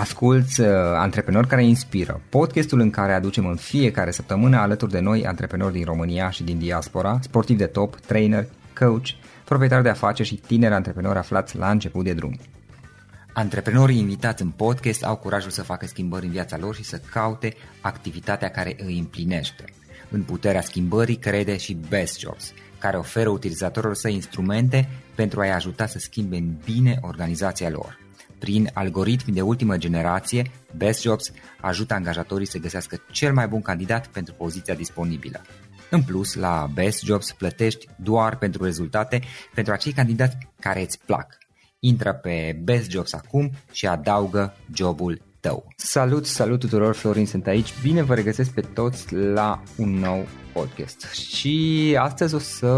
Asculți uh, Antreprenori care inspiră, podcastul în care aducem în fiecare săptămână alături de noi antreprenori din România și din diaspora, sportivi de top, trainer, coach, proprietari de afaceri și tineri antreprenori aflați la început de drum. Antreprenorii invitați în podcast au curajul să facă schimbări în viața lor și să caute activitatea care îi împlinește. În puterea schimbării crede și Best Jobs, care oferă utilizatorilor săi instrumente pentru a-i ajuta să schimbe în bine organizația lor. Prin algoritmi de ultimă generație, Best Jobs ajută angajatorii să găsească cel mai bun candidat pentru poziția disponibilă. În plus, la Best Jobs plătești doar pentru rezultate pentru acei candidați care îți plac. Intră pe Best Jobs acum și adaugă jobul tău. Salut, salut tuturor, Florin sunt aici. Bine vă regăsesc pe toți la un nou podcast. Și astăzi o să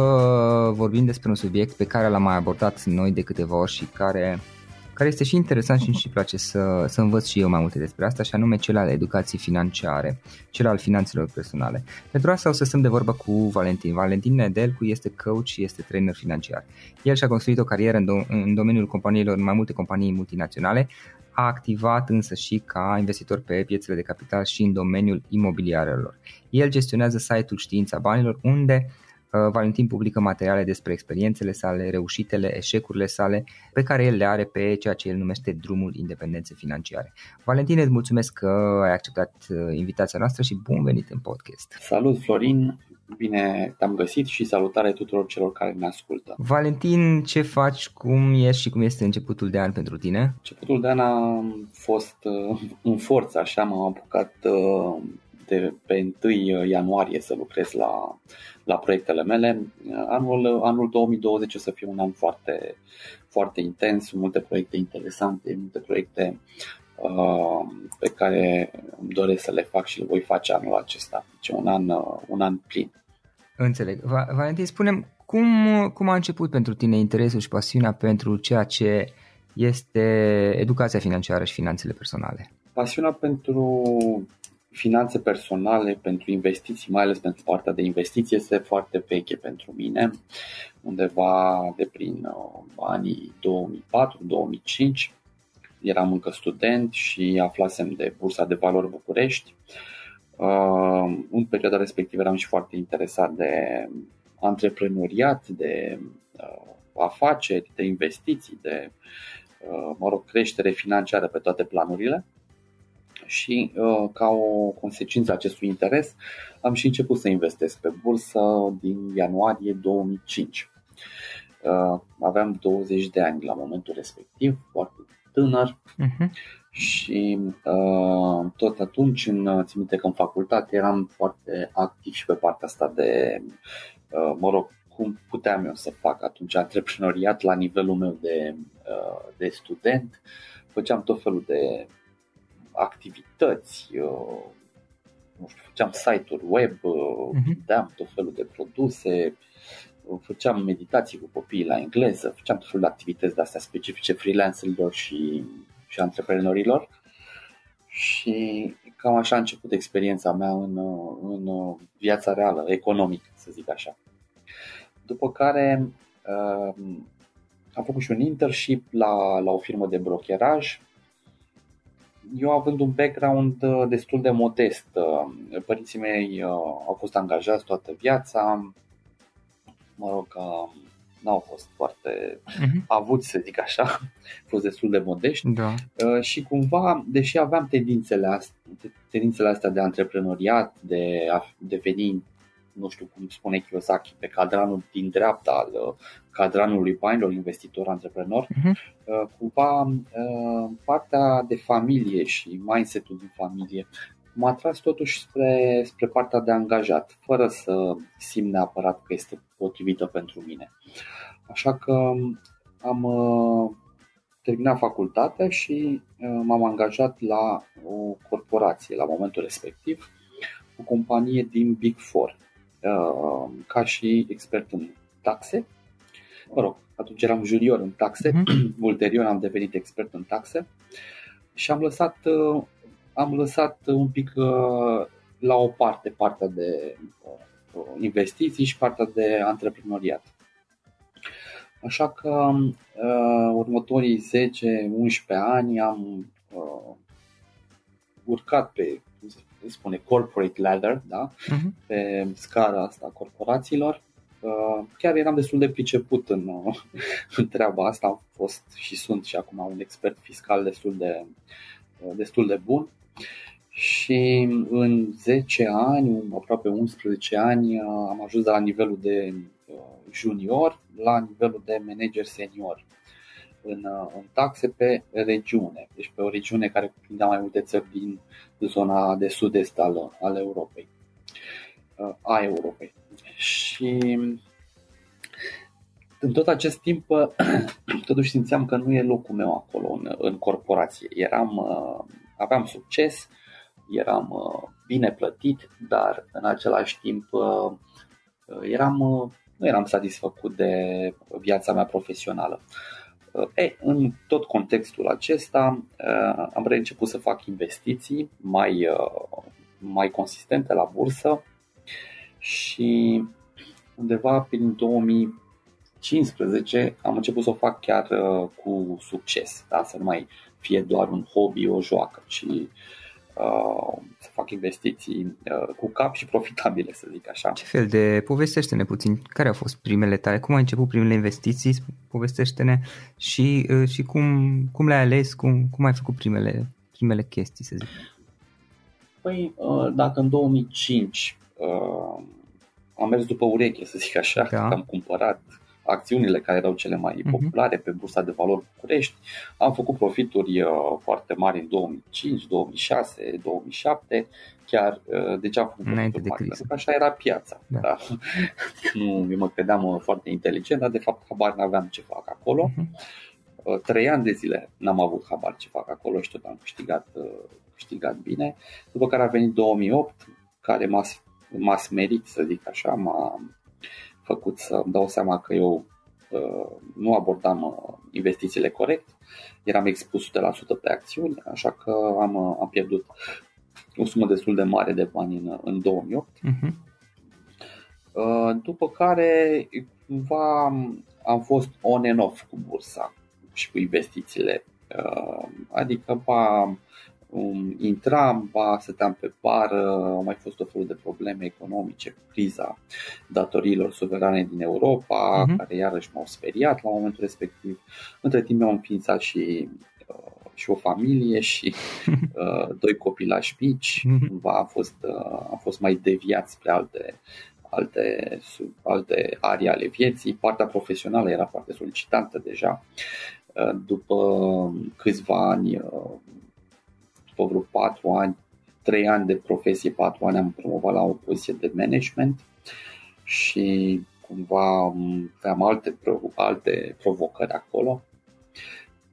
vorbim despre un subiect pe care l-am mai abordat noi de câteva ori și care care este și interesant și îmi place să, să învăț și eu mai multe despre asta, și anume cel al educației financiare, cel al finanțelor personale. Pentru asta o să stăm de vorbă cu Valentin. Valentin Nedelcu este coach și este trainer financiar. El și-a construit o carieră în, do- în domeniul companiilor, în mai multe companii multinaționale, a activat însă și ca investitor pe piețele de capital și în domeniul imobiliarelor. El gestionează site-ul Știința Banilor, unde Uh, Valentin publică materiale despre experiențele sale, reușitele, eșecurile sale, pe care el le are pe ceea ce el numește drumul independenței financiare. Valentin, îți mulțumesc că ai acceptat uh, invitația noastră și bun venit în podcast. Salut, Florin! Bine te-am găsit și salutare tuturor celor care ne ascultă. Valentin, ce faci, cum ești și cum este începutul de an pentru tine? Începutul de an a fost uh, în forță, așa m-am apucat de pe 1 ianuarie să lucrez la, la proiectele mele. Anul, anul 2020 o să fie un an foarte, foarte intens, multe proiecte interesante, multe proiecte uh, pe care îmi doresc să le fac și le voi face anul acesta. Deci un an, uh, un an plin. Înțeleg. Valentin, spunem cum, cum a început pentru tine interesul și pasiunea pentru ceea ce este educația financiară și finanțele personale? Pasiunea pentru finanțe personale pentru investiții, mai ales pentru partea de investiții, este foarte veche pentru mine, undeva de prin uh, anii 2004-2005. Eram încă student și aflasem de Bursa de Valori București. Uh, în perioada respectivă eram și foarte interesat de antreprenoriat, de uh, afaceri, de investiții, de mă rog, creștere financiară pe toate planurile și uh, ca o consecință a acestui interes am și început să investesc pe bursă din ianuarie 2005. Uh, aveam 20 de ani la momentul respectiv, foarte tânăr uh-huh. și uh, tot atunci, în, țin minte că în facultate eram foarte activ și pe partea asta de, mă rog, cum puteam eu să fac atunci antreprenoriat la nivelul meu de, de student. Făceam tot felul de activități, uh, nu știu, făceam site-uri web, uh-huh. dădeam tot felul de produse, uh, făceam meditații cu copiii la engleză, făceam tot felul de activități de astea specifice freelancerilor și, și antreprenorilor. Și cam așa a început experiența mea în, uh, în viața reală, economică, să zic așa. După care uh, am făcut și un internship la, la o firmă de brokeraj eu având un background uh, destul de modest, uh, părinții mei uh, au fost angajați toată viața, mă rog, n-au fost foarte uh-huh. avuți, să zic așa, au fost destul de modești da. și cumva, deși aveam tendințele astea, tendințele astea de antreprenoriat, de a deveni nu știu cum spune Kiyosaki, pe cadranul din dreapta al uh, cadranului banilor investitor antreprenor, uh-huh. cumva uh, partea de familie și mindset-ul din familie m-a tras totuși spre, spre partea de angajat, fără să simt neapărat că este potrivită pentru mine. Așa că am terminat facultatea și m-am angajat la o corporație la momentul respectiv, o companie din Big Four, Uh, ca și expert în taxe. Mă rog, atunci eram junior în taxe, uh-huh. ulterior am devenit expert în taxe și am lăsat, uh, am lăsat un pic uh, la o parte partea de investiții și partea de antreprenoriat. Așa că uh, următorii 10-11 ani am uh, urcat pe, cum se spune, corporate ladder, da? uh-huh. pe scara asta a corporațiilor. Uh, chiar eram destul de priceput în, uh, în treaba asta, am fost și sunt și acum un expert fiscal destul de, uh, destul de bun și în 10 ani, aproape 11 ani, am ajuns de la nivelul de junior la nivelul de manager senior în, în taxe pe regiune, deci pe o regiune care cuprindea mai multe țări din zona de sud-est al, al Europei, a Europei. Și în tot acest timp, totuși simțeam că nu e locul meu acolo în, în corporație. Eram, aveam succes, eram bine plătit, dar în același timp eram, nu eram satisfăcut de viața mea profesională. E, în tot contextul acesta am reînceput să fac investiții mai, mai consistente la bursă și undeva prin 2015 am început să o fac chiar cu succes, da? să nu mai fie doar un hobby, o joacă, ci uh, să fac investiții uh, cu cap și profitabile, să zic așa. Ce fel de, povestește-ne puțin, care au fost primele tale, cum ai început primele investiții, povestește-ne și, uh, și cum, cum le-ai ales, cum, cum ai făcut primele, primele chestii, să zic. Păi, uh, dacă în 2005 uh, am mers după ureche, să zic așa, da. am cumpărat acțiunile care erau cele mai uh-huh. populare pe bursa de valori București. Am făcut profituri uh, foarte mari în 2005, 2006, 2007, chiar uh, de ce am făcut Înainte de mari? Pentru că așa era piața. Da. Da. nu eu mă credeam uh, foarte inteligent, dar de fapt habar n-aveam ce fac acolo. Uh-huh. Trei ani de zile n-am avut habar ce fac acolo și tot am câștigat, câștigat bine. După care a venit 2008, care m-a, m-a smerit, să zic așa, m-a, făcut să îmi dau seama că eu uh, nu abordam uh, investițiile corect, eram expus 100% pe acțiuni, așa că am, uh, am pierdut o sumă destul de mare de bani în, în 2008. Uh-huh. Mhm. După care cumva am fost on and off cu bursa și cu investițiile. Adică ba um, intram, ba stăteam pe bară, au mai fost o felul de probleme economice cu criza datoriilor suverane din Europa, uh-huh. care iarăși m-au speriat la momentul respectiv. Între timp mi-au înființat și uh, și o familie și uh, doi copilași mici, uh-huh. cumva am fost, uh, am fost mai deviat spre alte, alte, sub, alte arii ale vieții. Partea profesională era foarte solicitantă deja. Uh, după câțiva ani uh, după vreo 4 ani, 3 ani de profesie, 4 ani am promovat la o poziție de management și cumva aveam alte, alte provocări acolo.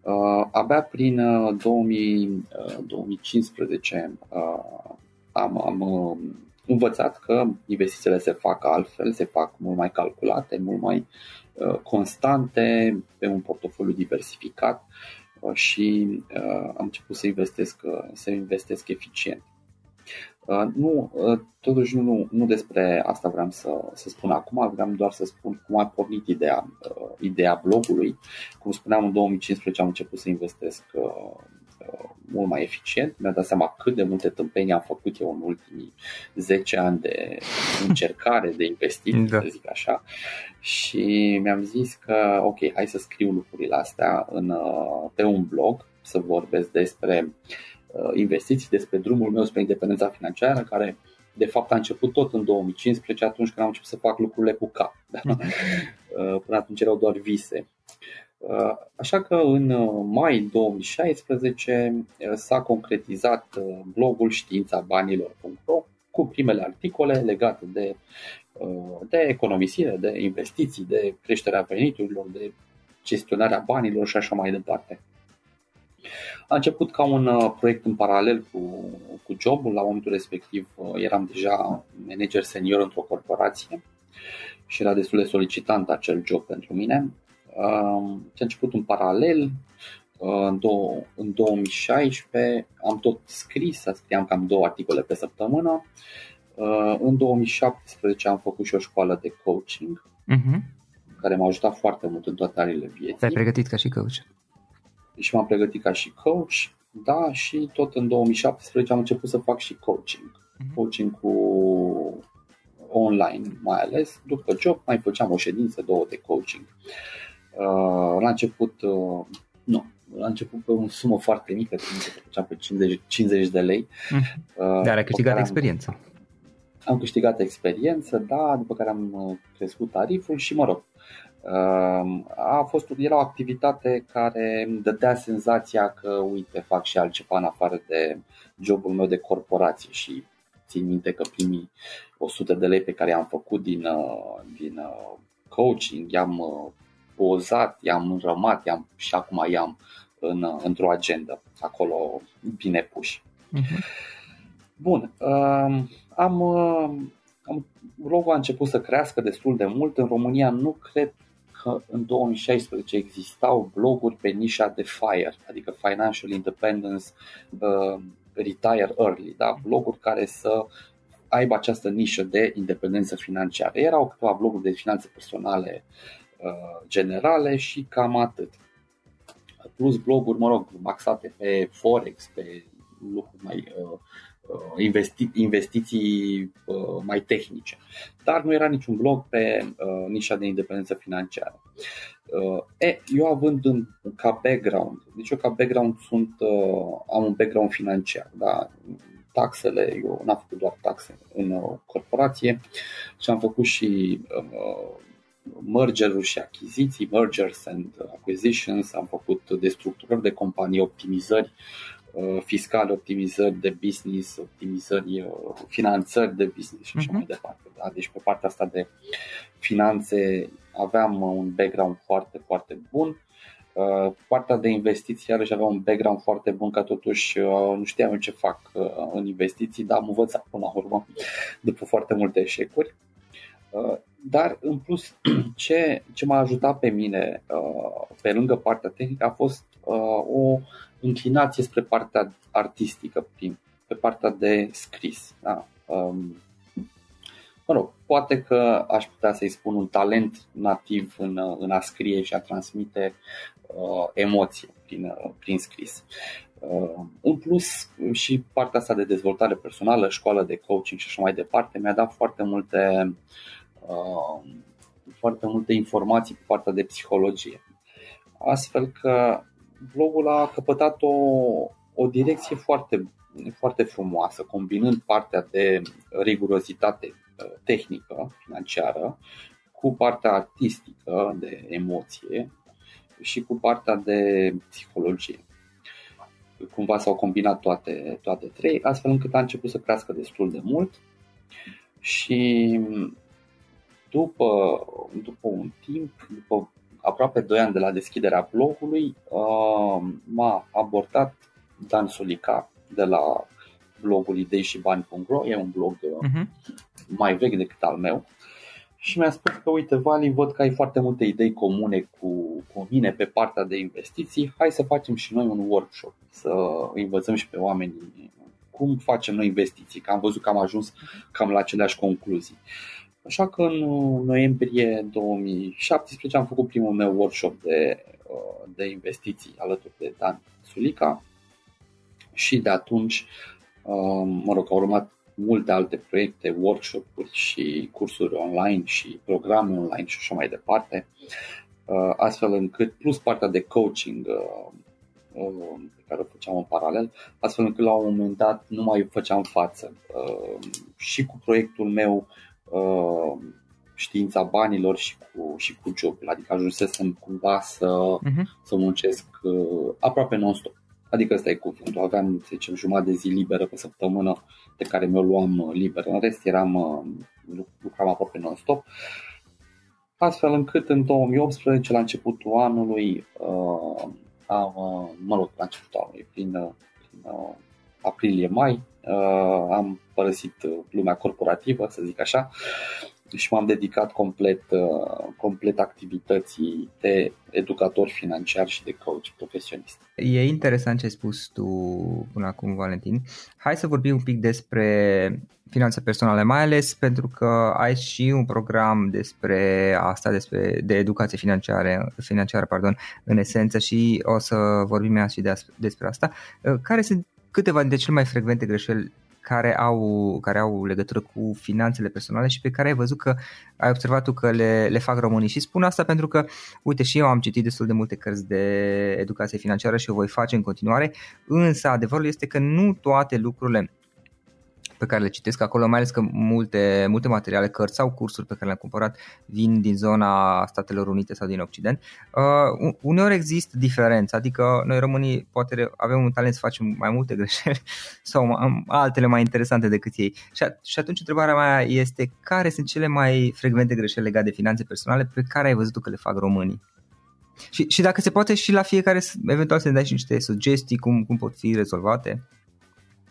Uh, abia prin uh, 2000, uh, 2015 uh, am, am uh, învățat că investițiile se fac altfel, se fac mult mai calculate, mult mai uh, constante, pe un portofoliu diversificat Uh, și uh, am început să investesc, uh, să investesc eficient. Nu, totuși nu, nu despre asta vreau să, să spun acum, vreau doar să spun cum a pornit ideea, ideea blogului. Cum spuneam, în 2015 am început să investesc mult mai eficient. Mi-am dat seama cât de multe tâmpenii am făcut eu în ultimii 10 ani de încercare, de investiții, da. să zic așa. Și mi-am zis că, ok, hai să scriu lucrurile astea în, pe un blog, să vorbesc despre uh, investiții, despre drumul meu spre independența financiară, care de fapt a început tot în 2015, atunci când am început să fac lucrurile cu cap. Da? Mhm. Uh, până atunci erau doar vise. Uh, așa că în uh, mai 2016 uh, s-a concretizat blogul științabanilor.ro cu primele articole legate de, de economisire, de investiții, de creșterea veniturilor, de gestionarea banilor și așa mai departe. A început ca un proiect în paralel cu, cu jobul. La momentul respectiv eram deja manager senior într-o corporație și era destul de solicitant acel job pentru mine ce a început în paralel în, două, în 2016 am tot scris, scriam cam două articole pe săptămână. În 2017 am făcut și o școală de coaching uh-huh. care m-a ajutat foarte mult în toate arile vieții. Te-ai pregătit ca și coach? Și m-am pregătit ca și coach da, și tot în 2017 am început să fac și coaching. Uh-huh. Coaching cu online mai ales. După job mai făceam o ședință, două de coaching. Uh, la început, uh, nu, la început pe o sumă foarte mică, că făceam pe 50, 50 de lei. Uh, Dar ai câștigat experiență. Am, am câștigat experiență, da, după care am uh, crescut tariful și mă rog, uh, a fost, era o activitate care îmi dădea senzația că, uite, fac și altceva în afară de jobul meu de corporație și țin minte că primii 100 de lei pe care i-am făcut din, uh, din coaching, i-am pozat, i-am înrămat i-am, și acum i-am în, într-o agendă acolo bine puși. Uh-huh. Bun, uh, am, uh, am, blogul a început să crească destul de mult. În România nu cred că în 2016 existau bloguri pe nișa de FIRE, adică Financial Independence uh, Retire Early, da? bloguri care să aibă această nișă de independență financiară. Erau câteva bloguri de finanțe personale uh, generale și cam atât. Plus bloguri, mă rog, maxate pe Forex, pe lucruri mai uh, Uh, investi- investiții uh, mai tehnice. Dar nu era niciun blog pe uh, nișa de independență financiară. E, eu având în, ca background, deci eu ca background sunt, am un background financiar, da? taxele, eu n-am făcut doar taxe în corporație și am făcut și mergeruri și achiziții, mergers and acquisitions, am făcut destructurări de companii, optimizări Uh, fiscale, optimizări de business, optimizări, uh, finanțări de business și așa uh-huh. mai departe. Da? Deci pe partea asta de finanțe aveam un background foarte, foarte bun. Uh, partea de investiții iarăși aveam un background foarte bun, că totuși nu știam eu ce fac în investiții, dar am învățat până la urmă după foarte multe eșecuri. Dar în plus ce, ce m-a ajutat pe mine pe lângă partea tehnică a fost o inclinație spre partea artistică, prin, pe partea de scris. Da? Um, mă rog, poate că aș putea să-i spun un talent nativ în, în a scrie și a transmite uh, emoție prin, uh, prin scris. Uh, în plus, și partea asta de dezvoltare personală, școală de coaching și așa mai departe, mi-a dat foarte multe, uh, foarte multe informații pe partea de psihologie. Astfel că blogul a căpătat o, o direcție foarte, foarte frumoasă, combinând partea de rigurozitate uh, tehnică, financiară, cu partea artistică de emoție și cu partea de psihologie. Cumva s-au combinat toate, toate trei, astfel încât a început să crească destul de mult și după, după un timp, după aproape 2 ani de la deschiderea blogului, uh, m-a abordat Dan Solica de la blogul idei și bani.ro, e un blog uh-huh. mai vechi decât al meu și mi-a spus că uite Vali, văd că ai foarte multe idei comune cu, cu mine pe partea de investiții, hai să facem și noi un workshop, să învățăm și pe oameni cum facem noi investiții, că am văzut că am ajuns cam la aceleași concluzii. Așa că în noiembrie 2017 am făcut primul meu workshop de, uh, de investiții alături de Dan Sulica și de atunci, uh, mă rog, au urmat multe alte proiecte, workshop-uri și cursuri online și programe online și așa mai departe, uh, astfel încât, plus partea de coaching pe care o făceam în paralel, astfel încât la un moment dat nu mai făceam față. Și cu proiectul meu uh, știința banilor și cu, și cu jobul. Adică ajunsesem cumva să, uh-huh. să muncesc uh, aproape non-stop. Adică ăsta e cuvântul. Aveam, să zicem, jumătate de zi liberă pe săptămână pe care mi-o luam uh, liber. În rest eram, uh, lucram aproape non-stop. Astfel încât în 2018, la începutul anului, uh, am, uh, mă rog, la începutul anului, prin, uh, prin uh, aprilie-mai, uh, am părăsit lumea corporativă, să zic așa, și m-am dedicat complet, uh, complet activității de educator financiar și de coach profesionist. E interesant ce ai spus tu până acum, Valentin. Hai să vorbim un pic despre finanțe personale, mai ales pentru că ai și un program despre asta, despre de educație financiară, financiară pardon, în esență și o să vorbim mai și despre asta. Uh, care sunt câteva dintre cele mai frecvente greșeli care au, care au legătură cu finanțele personale și pe care ai văzut că ai observat tu că le, le fac românii. Și spun asta pentru că, uite, și eu am citit destul de multe cărți de educație financiară și o voi face în continuare, însă adevărul este că nu toate lucrurile pe care le citesc acolo, mai ales că multe, multe materiale, cărți sau cursuri pe care le-am cumpărat vin din zona Statelor Unite sau din Occident. Uh, uneori există diferență, adică noi românii poate avem un talent să facem mai multe greșeli sau altele mai interesante decât ei. Și, și atunci întrebarea mea este care sunt cele mai frecvente greșeli legate de finanțe personale pe care ai văzut că le fac românii? Și, și dacă se poate și la fiecare, eventual să ne dai și niște sugestii cum, cum pot fi rezolvate?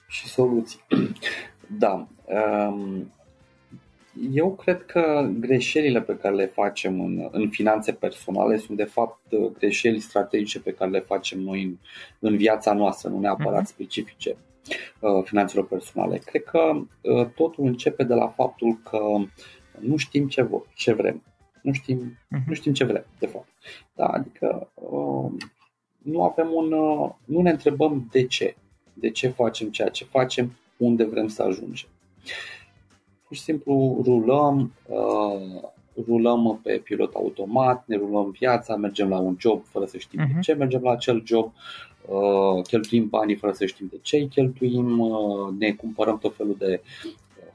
Și soluții. Da. Um, eu cred că greșelile pe care le facem în, în finanțe personale sunt de fapt greșeli strategice pe care le facem noi în, în viața noastră, nu neapărat uh-huh. specifice uh, finanțelor personale. Cred că uh, totul începe de la faptul că nu știm ce, ce vrem. Nu știm, uh-huh. nu știm ce vrem, de fapt. Da, adică uh, nu avem un. Uh, nu ne întrebăm de ce. De ce facem ceea ce facem, unde vrem să ajungem. Pur și simplu rulăm, uh, rulăm pe pilot automat, ne rulăm viața, mergem la un job fără să știm uh-huh. de mhm. ce mergem la acel job, uh, cheltuim banii fără să știm de ce îi cheltuim, uh, ne cumpărăm tot felul de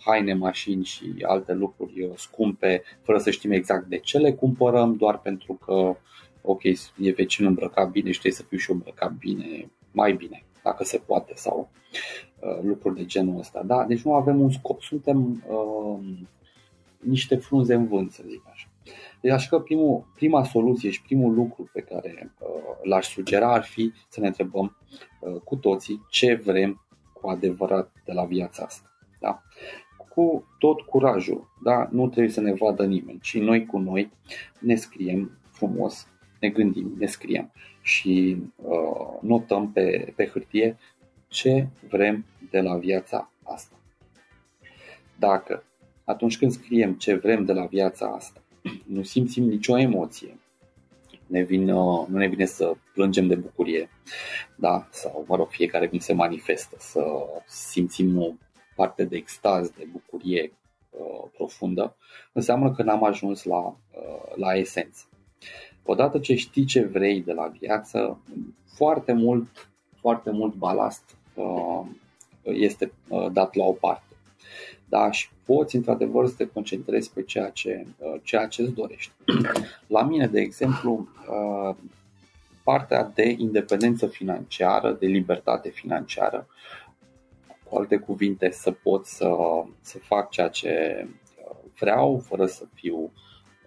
haine, mașini și alte lucruri scumpe fără să știm exact de ce le cumpărăm, doar pentru că ok, e vecinul îmbrăcat bine și trebuie să fiu și eu îmbrăcat bine, mai bine, dacă se poate, sau Uh, lucruri de genul ăsta. Da? Deci nu avem un scop, suntem uh, niște frunze în vânt, să zic așa. Deci așa că primul, prima soluție și primul lucru pe care uh, l-aș sugera ar fi să ne întrebăm uh, cu toții ce vrem cu adevărat de la viața asta. Da? Cu tot curajul, da? nu trebuie să ne vadă nimeni, ci noi cu noi ne scriem frumos, ne gândim, ne scriem și uh, notăm pe, pe hârtie ce vrem de la viața asta. Dacă atunci când scriem ce vrem de la viața asta, nu simțim nicio emoție, ne vin, uh, nu ne vine să plângem de bucurie, da? sau mă rog, fiecare cum se manifestă, să simțim o parte de extaz, de bucurie uh, profundă, înseamnă că n-am ajuns la, uh, la esență. Odată ce știi ce vrei de la viață, foarte mult, foarte mult balast Uh, este uh, dat la o parte. Da, și poți într-adevăr să te concentrezi pe ceea ce, uh, ceea ce îți dorești. La mine, de exemplu, partea de independență financiară, de libertate financiară, cu alte cuvinte, să pot să, să fac ceea ce vreau, fără să fiu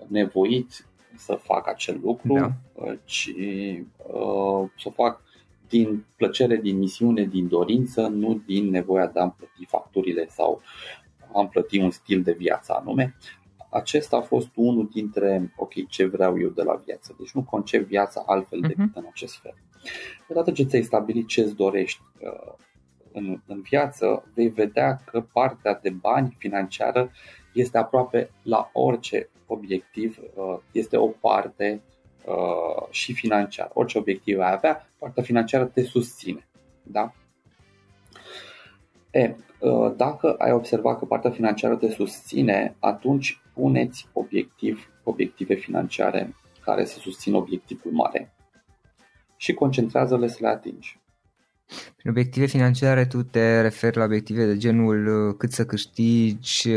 nevoit să fac acel lucru, da. ci uh, să fac din plăcere, din misiune, din dorință, nu din nevoia de a plăti facturile sau am plăti un stil de viață anume. Acesta a fost unul dintre, ok, ce vreau eu de la viață. Deci nu concep viața altfel uh-huh. decât în acest fel. Odată ce ți-ai stabilit ce îți dorești uh, în, în viață, vei vedea că partea de bani financiară este aproape la orice obiectiv, uh, este o parte Uh, și financiar. Orice obiectiv ai avea, partea financiară te susține. Da? E, uh, dacă ai observat că partea financiară te susține, atunci puneți obiectiv, obiective financiare care să susțină obiectivul mare și concentrează-le să le atingi. Prin obiective financiare tu te referi la obiective de genul uh, cât să câștigi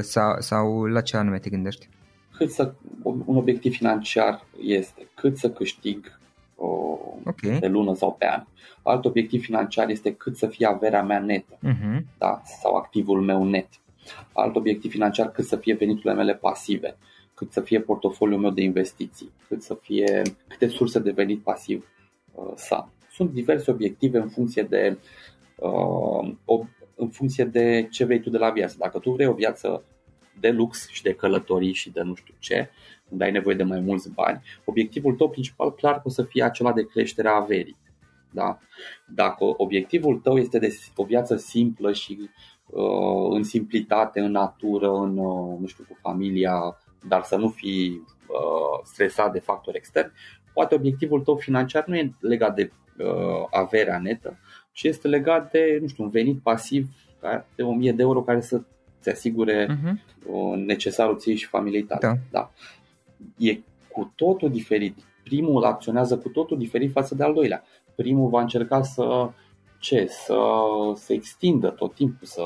sau, sau la ce anume te gândești? Cât să, un obiectiv financiar este cât să câștig o, okay. pe lună sau pe an. Alt obiectiv financiar este cât să fie averea mea netă uh-huh. da? sau activul meu net. Alt obiectiv financiar cât să fie veniturile mele pasive, cât să fie portofoliul meu de investiții, cât să fie câte surse de venit pasiv uh, să am. Sunt diverse obiective în funcție de uh, o, în funcție de ce vrei tu de la viață. Dacă tu vrei o viață de lux și de călătorii și de nu știu ce, unde ai nevoie de mai mulți bani, obiectivul tău principal clar că o să fie acela de creștere a averii. Da? Dacă obiectivul tău este de o viață simplă și uh, în simplitate, în natură, în, uh, nu știu, cu familia, dar să nu fii uh, stresat de factori externi, poate obiectivul tău financiar nu e legat de uh, averea netă, ci este legat de, nu știu, un venit pasiv de 1000 de euro care să ți asigure uh-huh. necesarul ție și familiei tale. Da. da. E cu totul diferit. Primul acționează cu totul diferit față de al doilea. Primul va încerca să ce? Să se extindă tot timpul, să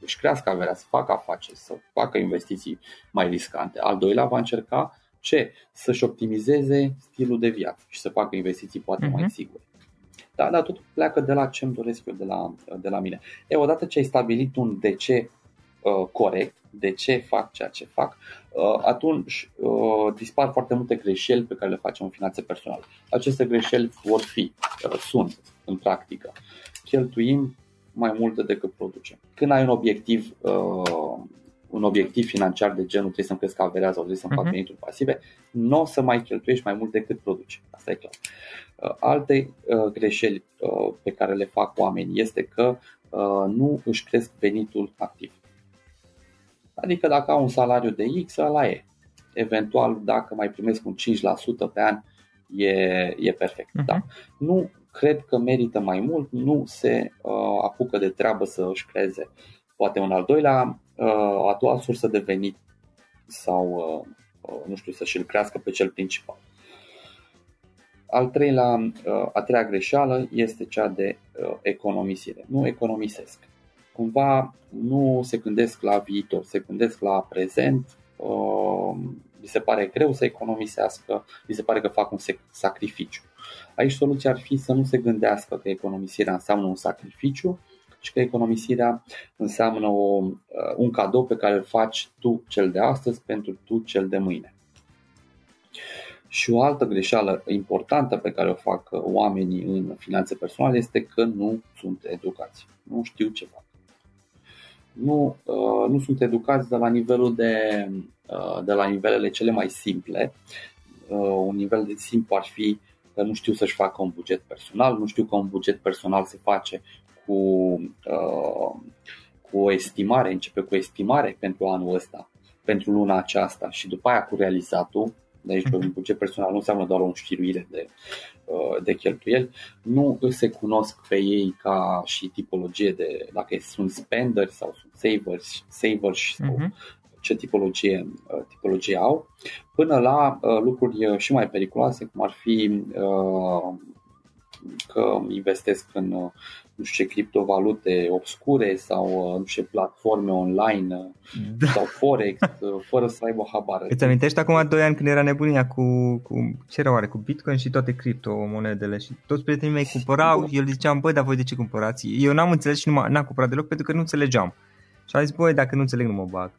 își crească averea, să facă afaceri, să facă investiții mai riscante. Al doilea va încerca ce? Să-și optimizeze stilul de viață și să facă investiții poate uh-huh. mai mhm. sigure. Da, dar totul pleacă de la ce îmi doresc eu de la, de la mine. E, odată ce ai stabilit un de ce uh, corect, de ce fac ceea ce fac, uh, atunci uh, dispar foarte multe greșeli pe care le facem în finanțe personale. Aceste greșeli vor fi, uh, sunt în practică. Cheltuim mai mult decât producem. Când ai un obiectiv uh, un obiectiv financiar de genul trebuie să-mi cresc averea sau trebuie să-mi uh-huh. fac mhm. venituri pasive, nu o să mai cheltuiești mai mult decât produci. Asta e clar. Uh, alte uh, greșeli uh, pe care le fac oamenii este că nu își cresc venitul activ. Adică dacă au un salariu de X, ăla e. Eventual, dacă mai primesc un 5% pe an, e, e perfect. Uh-huh. Da. Nu cred că merită mai mult, nu se uh, apucă de treabă să își creeze poate un al doilea, uh, a doua sursă de venit sau, uh, uh, nu știu, să-și îl crească pe cel principal. Al treilea, a treia greșeală este cea de economisire. Nu economisesc. Cumva nu se gândesc la viitor, se gândesc la prezent, li se pare greu să economisească, li se pare că fac un sacrificiu. Aici soluția ar fi să nu se gândească că economisirea înseamnă un sacrificiu, și că economisirea înseamnă o, uh, un cadou pe care îl faci tu cel de astăzi pentru tu cel de mâine. Și o altă greșeală importantă pe care o fac oamenii în finanțe personale este că nu sunt educați. Nu știu ce fac. Nu, uh, nu sunt educați de la nivelul de, uh, de la nivelele cele mai simple. Un nivel de simplu ar fi că nu știu să-și facă un buget personal, nu știu că un buget personal se face cu, uh, cu o estimare, începe cu o estimare pentru anul ăsta, pentru luna aceasta și după aia cu realizatul, deci un buget personal nu înseamnă doar o înștiruire de, uh, de cheltuieli, nu se cunosc pe ei ca și tipologie de, dacă sunt spenderi sau sunt savers, savers sau uh-huh. ce tipologie, uh, tipologie au, până la uh, lucruri și mai periculoase, cum ar fi uh, că investesc în nu știu ce criptovalute obscure sau uh, nu știu ce platforme online uh, da. sau Forex uh, fără să aibă habar. Îți amintești acum 2 ani când era nebunia cu, cu ce era oare, cu Bitcoin și toate criptomonedele și toți prietenii mei cumpărau și el ziceam, băi, dar voi de ce cumpărați? Eu n-am înțeles și nu n-am cumpărat deloc pentru că nu înțelegeam. Și am zis, băi, dacă nu înțeleg, nu mă bag.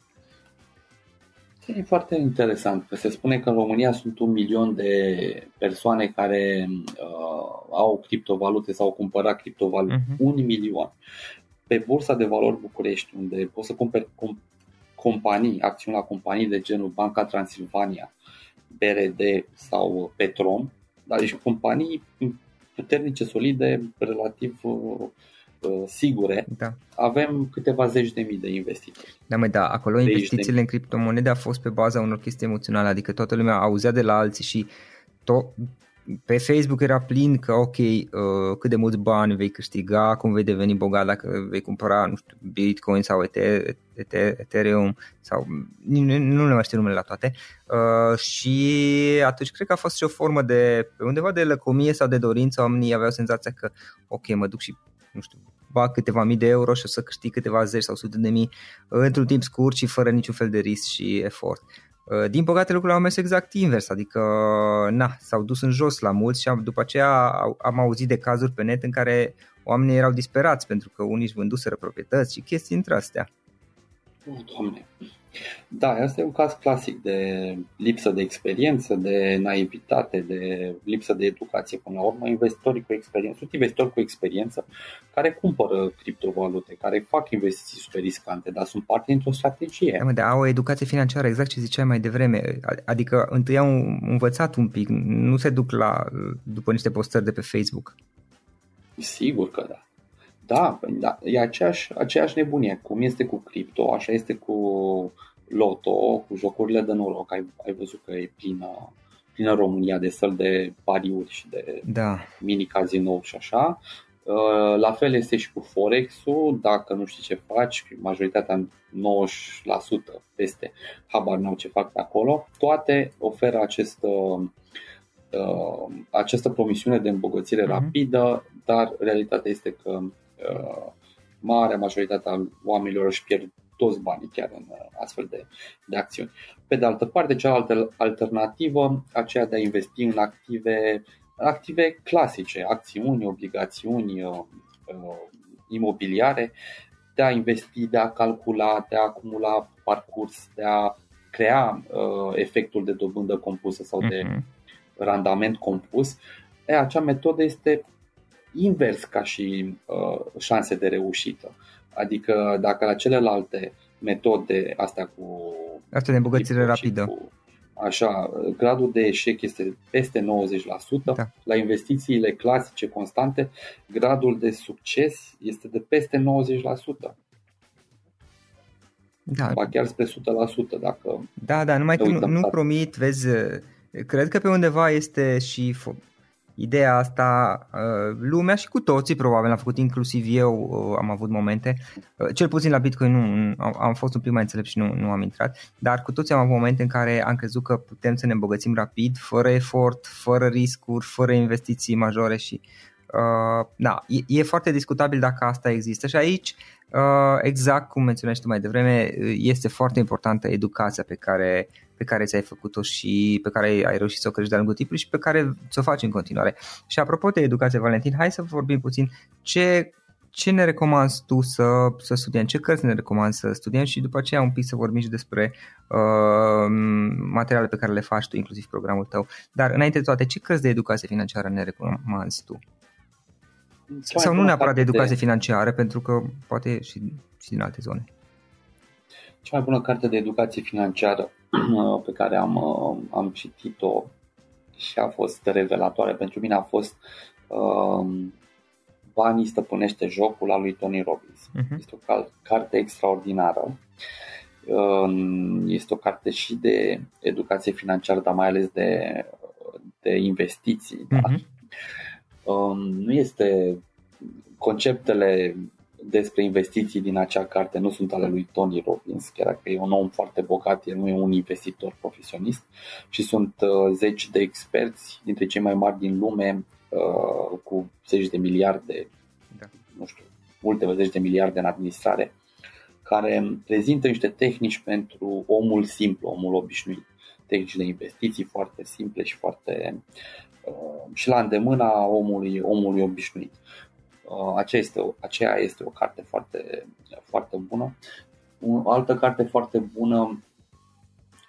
E foarte interesant că se spune că în România sunt un milion de persoane care uh, au criptovalute sau au cumpărat criptovalute. Uh-huh. Un milion. Pe Bursa de Valori București, unde poți să cumperi com- companii, acțiuni la companii de genul Banca Transilvania, BRD sau Petrom, dar deci companii puternice, solide, relativ uh, Uh, sigure, da. avem câteva zeci de mii de investitori. Da, mai da, acolo investițiile în criptomonede a fost pe baza unor chestii emoționale, adică toată lumea auzea de la alții și to- pe Facebook era plin că ok, uh, cât de mulți bani vei câștiga, cum vei deveni bogat dacă vei cumpăra, nu știu, Bitcoin sau Ethereum sau nu, nu le mai știu numele la toate uh, și atunci cred că a fost și o formă de, pe undeva de lăcomie sau de dorință, oamenii aveau senzația că ok, mă duc și nu știu, bag câteva mii de euro și o să câștig câteva zeci sau sute de mii într-un timp scurt și fără niciun fel de risc și efort. Uh, din păcate lucrurile au mers exact invers, adică na, s-au dus în jos la mulți și după aceea am auzit de cazuri pe net în care oamenii erau disperați pentru că unii își vânduseră proprietăți și chestii între astea. Oh, doamne. Da, asta e un caz clasic de lipsă de experiență, de naivitate, de lipsă de educație. Până la urmă, investitorii cu experiență, sunt investitori cu experiență care cumpără criptovalute, care fac investiții super riscante, dar sunt parte dintr-o strategie. Da, dar au o educație financiară, exact ce ziceai mai devreme. Adică întâi au învățat un pic, nu se duc la, după niște postări de pe Facebook. Sigur că da. Da, păi da, e aceeași, aceeași nebunie. Cum este cu cripto, așa este cu loto, cu jocurile de noroc. Ai, ai văzut că e plină, plină România de săl de pariuri și de da. mini casino și așa. Uh, la fel este și cu Forex-ul, dacă nu știi ce faci, majoritatea 90% peste habar n-au ce fac pe acolo, toate oferă acest, uh, uh această promisiune de îmbogățire uh-huh. rapidă, dar realitatea este că Uh, marea majoritatea oamenilor își pierd toți banii chiar în uh, astfel de, de acțiuni. Pe de altă parte, cealaltă alternativă, aceea de a investi în active, active clasice, acțiuni, obligațiuni, uh, imobiliare, de a investi, de a calcula, de a acumula parcurs, de a crea uh, efectul de dobândă compusă sau de uh-huh. randament compus, e, acea metodă este invers ca și uh, șanse de reușită. Adică dacă la celelalte metode, astea cu... Astea de îmbogățire rapidă. Cu, așa, gradul de eșec este peste 90%, da. la investițiile clasice constante, gradul de succes este de peste 90%. Da. Ba chiar spre 100% dacă... Da, da, numai că nu, nu promit, vezi, cred că pe undeva este și ideea asta, uh, lumea și cu toții probabil am făcut, inclusiv eu uh, am avut momente, uh, cel puțin la Bitcoin nu, am fost un pic mai înțelept și nu, nu am intrat, dar cu toții am avut momente în care am crezut că putem să ne îmbogățim rapid, fără efort, fără riscuri, fără investiții majore și uh, da, e, e foarte discutabil dacă asta există și aici Uh, exact cum menționai tu mai devreme, este foarte importantă educația pe care pe care ți-ai făcut-o și pe care ai reușit să o crești de-a lungul timpului și pe care ți-o faci în continuare. Și apropo de educație, Valentin, hai să vorbim puțin ce, ce ne recomanzi tu să, să studiem, ce cărți ne recomanzi să studiem și după aceea un pic să vorbim și despre uh, materiale pe care le faci tu, inclusiv programul tău. Dar înainte de toate, ce cărți de educație financiară ne recomanzi tu? Sau nu neapărat de educație de... financiară, pentru că poate și, și din alte zone. Cea mai bună carte de educație financiară pe care am, am citit-o și a fost revelatoare pentru mine a fost um, Banii stăpânește jocul al lui Tony Robbins. Uh-huh. Este o carte extraordinară. Um, este o carte și de educație financiară, dar mai ales de, de investiții. Uh-huh. Da? Um, nu este conceptele despre investiții din acea carte nu sunt ale lui Tony Robbins, chiar dacă e un om foarte bogat, el nu e un investitor profesionist, și sunt uh, zeci de experți, dintre cei mai mari din lume, uh, cu zeci de miliarde, da. nu știu, multe zeci de miliarde în administrare, care prezintă niște tehnici pentru omul simplu, omul obișnuit. Tehnici de investiții foarte simple și foarte uh, și la îndemâna omului, omului obișnuit. Uh, aceea este, aceea este o carte foarte, foarte bună. O altă carte foarte bună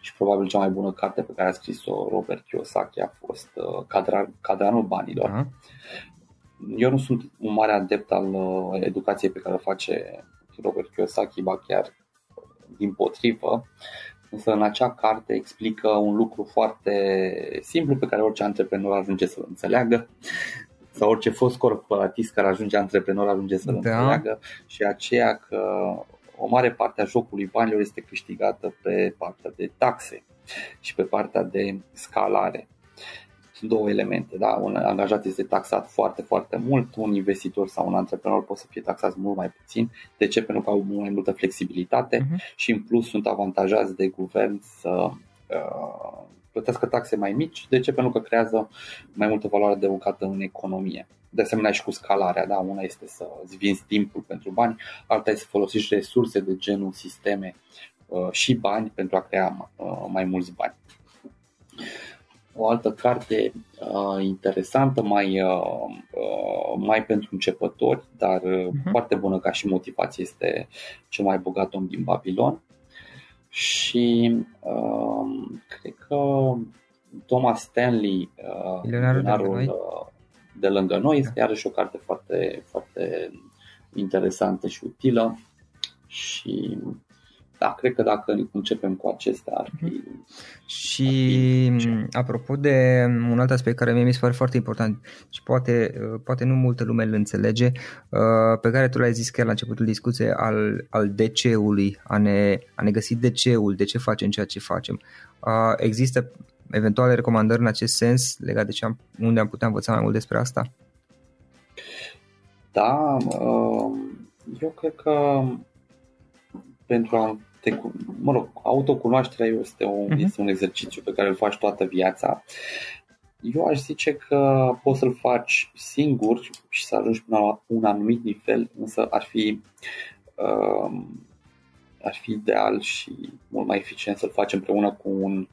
și probabil cea mai bună carte pe care a scris-o Robert Kiyosaki a fost uh, Cadranul banilor. Uh-huh. Eu nu sunt un mare adept al uh, educației pe care o face Robert Kiyosaki, ba chiar din potrivă, însă în acea carte explică un lucru foarte simplu pe care orice antreprenor ajunge să-l înțeleagă sau orice fost corporatist care ajunge antreprenor ajunge să-l da. înțeleagă și aceea că o mare parte a jocului banilor este câștigată pe partea de taxe și pe partea de scalare. Sunt două elemente. Da? Un angajat este taxat foarte, foarte mult, un investitor sau un antreprenor poate să fie taxat mult mai puțin. De ce? Pentru că au mult mai multă flexibilitate uh-huh. și în plus sunt avantajați de guvern să uh, plătească taxe mai mici. De ce? Pentru că creează mai multă valoare adăugată în economie. De asemenea și cu scalarea, da, una este să îți vinzi timpul pentru bani, alta este să folosești resurse de genul sisteme uh, și bani pentru a crea uh, mai mulți bani. O altă carte uh, interesantă, mai, uh, uh, mai pentru începători, dar uh, uh-huh. foarte bună ca și motivație, este Cel mai bogat om din Babilon. Și uh, cred că Thomas Stanley, uh, milionarul uh, de lângă noi, este iarăși o carte foarte, foarte interesantă și utilă. Și da, cred că dacă începem cu acestea ar fi... Mhm. Și ar fi apropo de un alt aspect care mi se pare foarte important și poate, uh, poate nu multă lume îl înțelege, uh, pe care tu l-ai zis chiar la începutul discuției al, al DC-ului, a ne, a ne găsi DC-ul, de ce facem ceea ce facem. Uh, există eventuale recomandări în acest sens legat de ce am, unde am putea învăța mai mult despre asta? Da, eu cred că pentru a te, mă rog, autocunoașterea este un, uh-huh. este un exercițiu pe care îl faci toată viața. Eu aș zice că poți să-l faci singur și să ajungi până la un anumit nivel, însă ar fi, uh, ar fi ideal și mult mai eficient să-l faci împreună cu un,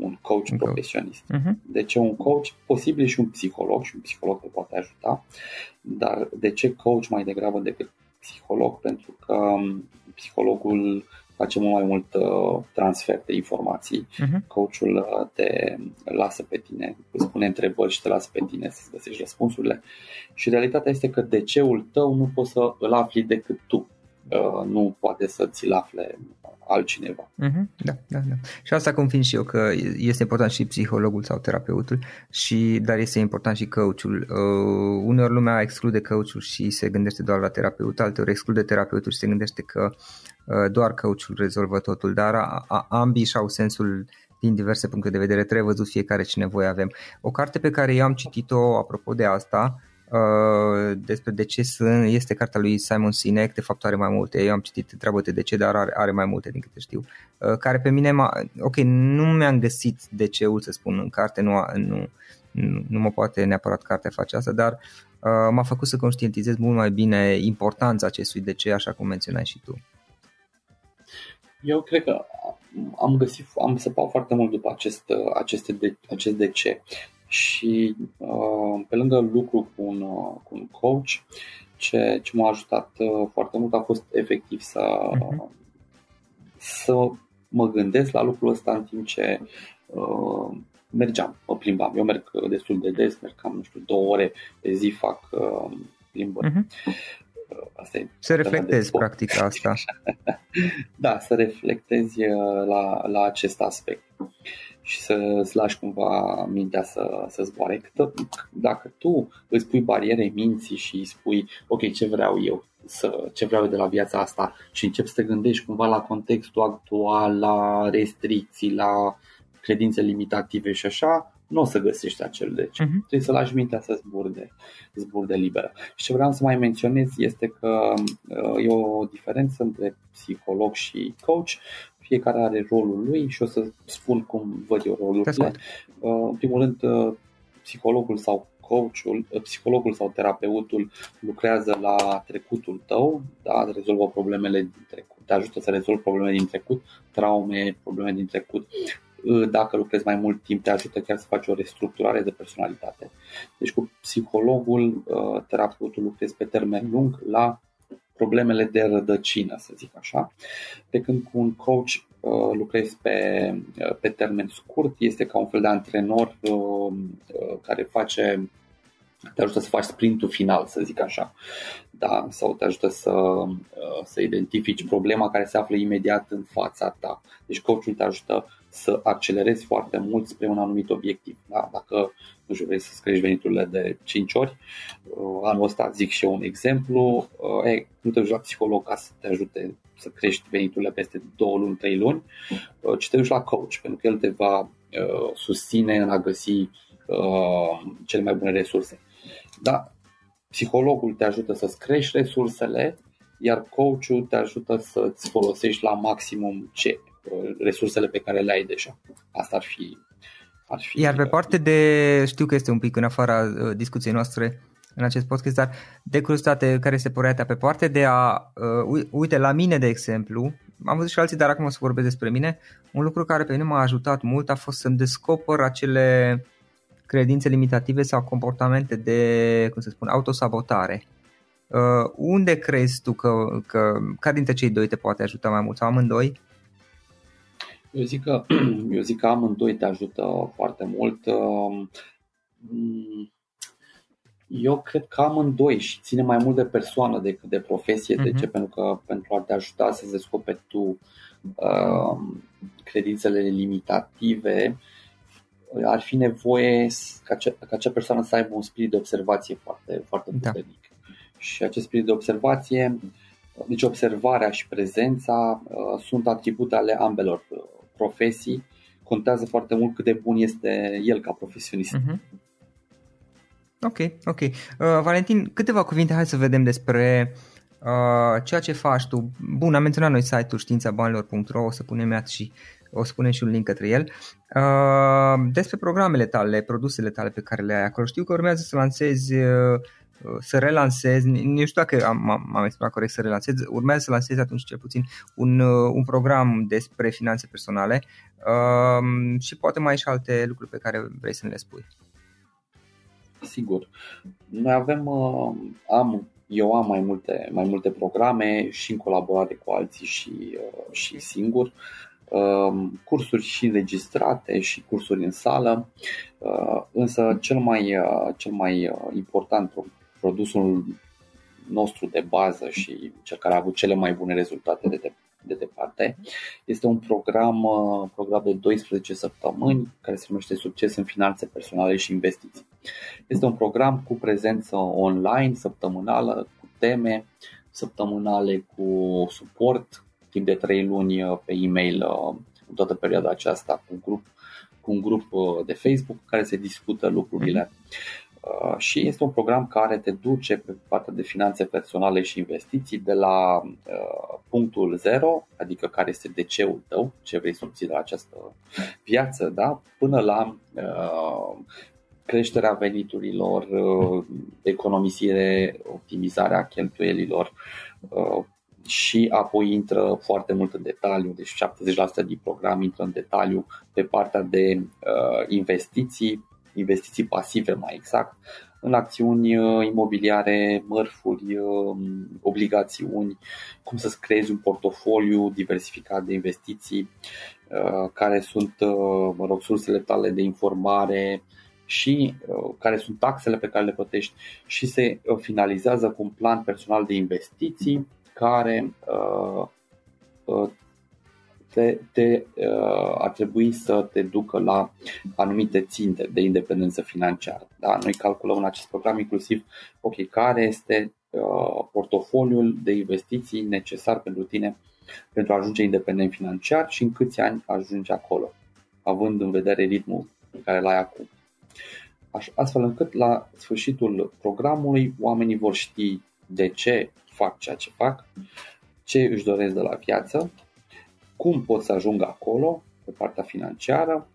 un coach okay. profesionist. Uh-huh. De ce un coach? Posibil și un psiholog și un psiholog te poate ajuta, dar de ce coach mai degrabă decât psiholog? Pentru că psihologul face mult mai mult uh, transfer de informații. Uh-huh. Coachul uh, te lasă pe tine, îți pune întrebări și te lasă pe tine să-ți găsești răspunsurile. Și realitatea este că de ceul tău nu poți să îl afli decât tu. Uh, nu poate să ți-l afle altcineva. Uh-huh. Da, da, da. Și asta convin și eu că este important și psihologul sau terapeutul, și, dar este important și coachul. Uh, uneori lumea exclude coachul și se gândește doar la terapeut, alteori exclude terapeutul și se gândește că uh, doar coachul rezolvă totul, dar a, a, ambii și-au sensul din diverse puncte de vedere, trebuie văzut fiecare ce nevoie avem. O carte pe care eu am citit-o apropo de asta Uh, despre de ce sunt, este cartea lui Simon Sinek, de fapt are mai multe, eu am citit treabă de ce, dar are, are mai multe din câte știu, uh, care pe mine, m-a, ok, nu mi-am găsit de ce să spun în carte, nu, nu, nu, nu mă poate neapărat cartea face asta, dar uh, m-a făcut să conștientizez mult mai bine importanța acestui de ce, așa cum menționai și tu. Eu cred că am găsit, am săpat foarte mult după acest, aceste de, acest de ce și uh, pe lângă lucru cu un, uh, cu un coach, ce, ce m-a ajutat uh, foarte mult a fost efectiv să, uh-huh. să mă gândesc la lucrul ăsta în timp ce uh, mergeam, mă plimbam. Eu merg destul de des, merg cam, nu știu, două ore pe zi, fac uh, plimbări. Uh-huh. Asta e să reflectezi practic asta. da, să reflectezi la, la acest aspect și să-ți lași cumva mintea să, să zboare. Că dacă tu îți pui bariere minții și îi spui, ok, ce vreau eu, să, ce vreau eu de la viața asta și începi să te gândești cumva la contextul actual, la restricții, la credințe limitative și așa, nu o să găsești acel deci. Uh-huh. Trebuie să lași mintea să zburde, zburde liberă. Și ce vreau să mai menționez este că uh, e o diferență între psiholog și coach fiecare are rolul lui și o să spun cum văd eu rolurile. Uh, în primul rând, uh, psihologul sau coachul, uh, psihologul sau terapeutul lucrează la trecutul tău, da, rezolvă problemele din trecut, te ajută să rezolvi problemele din trecut, traume, probleme din trecut. Dacă lucrezi mai mult timp, te ajută chiar să faci o restructurare de personalitate. Deci cu psihologul, terapeutul lucrezi pe termen lung la problemele de rădăcină, să zic așa. Pe când cu un coach uh, lucrezi pe, uh, pe termen scurt, este ca un fel de antrenor uh, care face te ajută să faci sprintul final, să zic așa, da? sau te ajută să, să identifici problema care se află imediat în fața ta. Deci coachul te ajută să accelerezi foarte mult spre un anumit obiectiv. Da? Dacă nu știu, vrei să crești veniturile de 5 ori, uh, anul ăsta zic și eu un exemplu, uh, e, nu te duci la psiholog ca să te ajute să crești veniturile peste 2 luni, 3 luni, uh, ci te duci la coach, pentru că el te va susține în a găsi cele mai bune resurse. Da, psihologul te ajută să-ți crești resursele, iar coachul te ajută să-ți folosești la maximum ce resursele pe care le ai deja. Asta ar fi ar fi Iar pe parte de, știu că este un pic în afara uh, discuției noastre în acest podcast, dar de curiozitate care se părea pe parte de a, uh, uite, la mine de exemplu, am văzut și alții, dar acum o să vorbesc despre mine, un lucru care pe mine m-a ajutat mult a fost să-mi descoper acele credințe limitative sau comportamente de, cum să spun, autosabotare. Uh, unde crezi tu că, că, care dintre cei doi te poate ajuta mai mult sau amândoi? Eu zic că, eu zic că amândoi te ajută foarte mult. Um, eu cred că amândoi și ține mai mult de persoană decât de profesie. Uh-huh. De mhm. ce? Pentru că pentru a te ajuta să descoperi tu uh, credințele limitative, ar fi nevoie ca, ce, ca acea persoană să aibă un spirit de observație foarte, foarte da. puternic. Da. Și acest spirit de observație, deci observarea și prezența uh, sunt atribute ale ambelor uh, profesii. Contează foarte mult cât de bun este el ca profesionist. Uh-huh. Ok, ok. Uh, Valentin, câteva cuvinte, hai să vedem despre uh, ceea ce faci tu. Bun, am menționat noi site-ul științabanilor.ro, o să punem și o să punem și un link către el. Uh, despre programele tale, produsele tale pe care le ai acolo. Știu că urmează să lansezi uh, să relansezi, nu știu dacă am, m-am exprimat corect să relansezi, urmează să lansezi atunci cel puțin un, uh, un program despre finanțe personale uh, și poate mai ai și alte lucruri pe care vrei să ne le spui. Sigur. Noi avem, uh, am, eu am mai multe, mai multe programe și în colaborare cu alții și, uh, și singur. Um, cursuri și înregistrate și cursuri în sală, uh, însă cel mai, cel mai important produsul nostru de bază și cel care a avut cele mai bune rezultate de, de departe. Este un program, uh, program de 12 săptămâni care se numește Succes în finanțe personale și investiții. Este un program cu prezență online, săptămânală, cu teme săptămânale, cu suport timp de 3 luni uh, pe e-mail uh, în toată perioada aceasta cu un grup, cu un grup de Facebook care se discută lucrurile. Mm-hmm Uh, și este un program care te duce pe partea de finanțe personale și investiții de la uh, punctul zero, adică care este DC-ul tău, ce vrei să obții de la această viață, da? până la uh, creșterea veniturilor, economisire, optimizarea cheltuielilor și apoi intră foarte mult în detaliu, deci 70% din program intră în detaliu pe partea de investiții, investiții pasive mai exact, în acțiuni uh, imobiliare, mărfuri, uh, obligațiuni, cum să creezi un portofoliu diversificat de investiții, uh, care sunt mă rog, sursele tale de informare și care sunt taxele pe care le plătești și se finalizează cu un plan personal de investiții care te, te, uh, ar trebui să te ducă la anumite ținte de independență financiară. Da? Noi calculăm în acest program inclusiv ok, care este uh, portofoliul de investiții necesar pentru tine pentru a ajunge independent financiar și în câți ani ajungi acolo, având în vedere ritmul pe care l-ai acum. Astfel încât la sfârșitul programului oamenii vor ști de ce fac ceea ce fac, ce își doresc de la viață cum pot să ajungă acolo, pe partea financiară,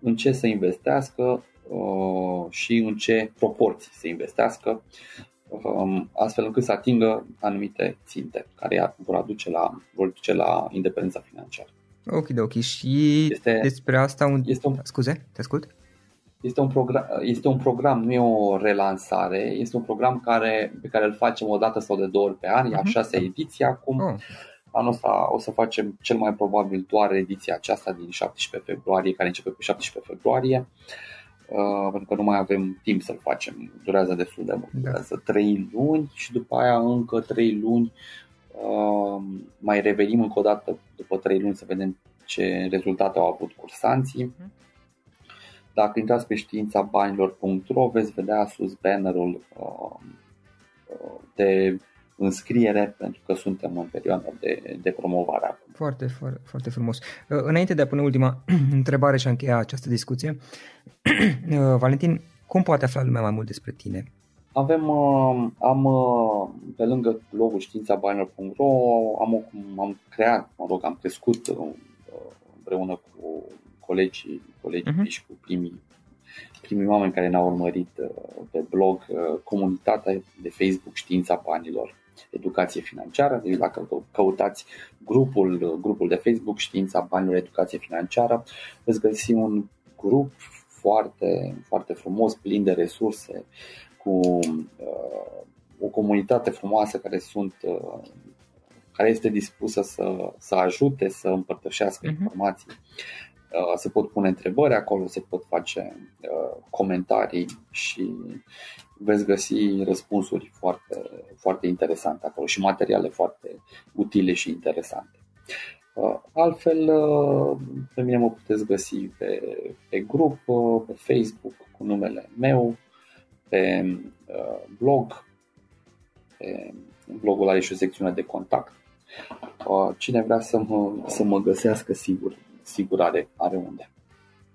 în ce să investească uh, și în ce proporții să investească, um, astfel încât să atingă anumite ținte care vor aduce la, vor duce la independența financiară. Ok, ok. Și este, despre asta un... Este un... Scuze, te ascult? Este un, program, este un program, nu e o relansare, este un program care, pe care îl facem o dată sau de două ori pe an, uh-huh. e a mhm. șasea ediție acum. Oh. Anul ăsta o să facem cel mai probabil doar ediția aceasta din 17 februarie, care începe pe 17 februarie, uh, pentru că nu mai avem timp să-l facem. Durează destul de mult, da. durează 3 luni și după aia încă 3 luni uh, mai revenim încă o dată după 3 luni să vedem ce rezultate au avut cursanții. Mhm. Dacă intrați pe știința banilor.ro veți vedea sus bannerul uh, de înscriere pentru că suntem în perioada de, de promovare acum. Foarte, foarte, foarte frumos. Uh, înainte de a pune ultima întrebare și a încheia această discuție, uh, Valentin, cum poate afla lumea mai mult despre tine? Avem, uh, am, pe lângă blogul științabanilor.ro, am, am creat, mă rog, am crescut împreună cu colegii, colegii uh-huh. și cu primii primii oameni care ne-au urmărit pe blog comunitatea de Facebook Știința Banilor educație financiară, deci dacă căutați grupul, grupul de Facebook Știința Banilor Educație Financiară, veți găsi un grup foarte, foarte frumos, plin de resurse, cu uh, o comunitate frumoasă care sunt uh, care este dispusă să, să ajute, să împărtășească uh-huh. informații. Se pot pune întrebări acolo, se pot face comentarii și veți găsi răspunsuri foarte, foarte interesante acolo și materiale foarte utile și interesante. Altfel, pe mine mă puteți găsi pe, pe grup, pe Facebook cu numele meu, pe blog, pe blogul are și o secțiune de contact. Cine vrea să mă, să mă găsească, sigur, sigur are, are unde.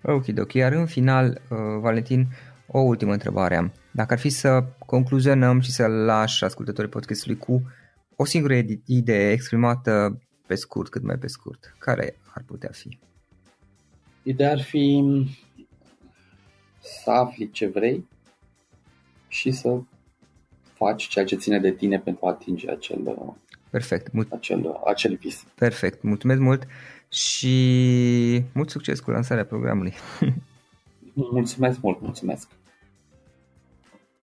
Ok, ok. Iar în final, Valentin, o ultimă întrebare am. Dacă ar fi să concluzionăm și să lași ascultătorii podcastului cu o singură idee exprimată pe scurt, cât mai pe scurt, care ar putea fi? Ideea ar fi să afli ce vrei și să faci ceea ce ține de tine pentru a atinge acel, Perfect. Mult... acel, acel vis. Perfect. Mulțumesc mult și mult succes cu lansarea programului. mulțumesc mult, mulțumesc.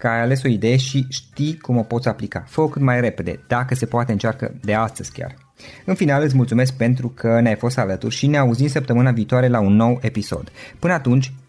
că ai ales o idee și știi cum o poți aplica. Fă-o cât mai repede, dacă se poate încearcă de astăzi chiar. În final îți mulțumesc pentru că ne-ai fost alături și ne auzim săptămâna viitoare la un nou episod. Până atunci,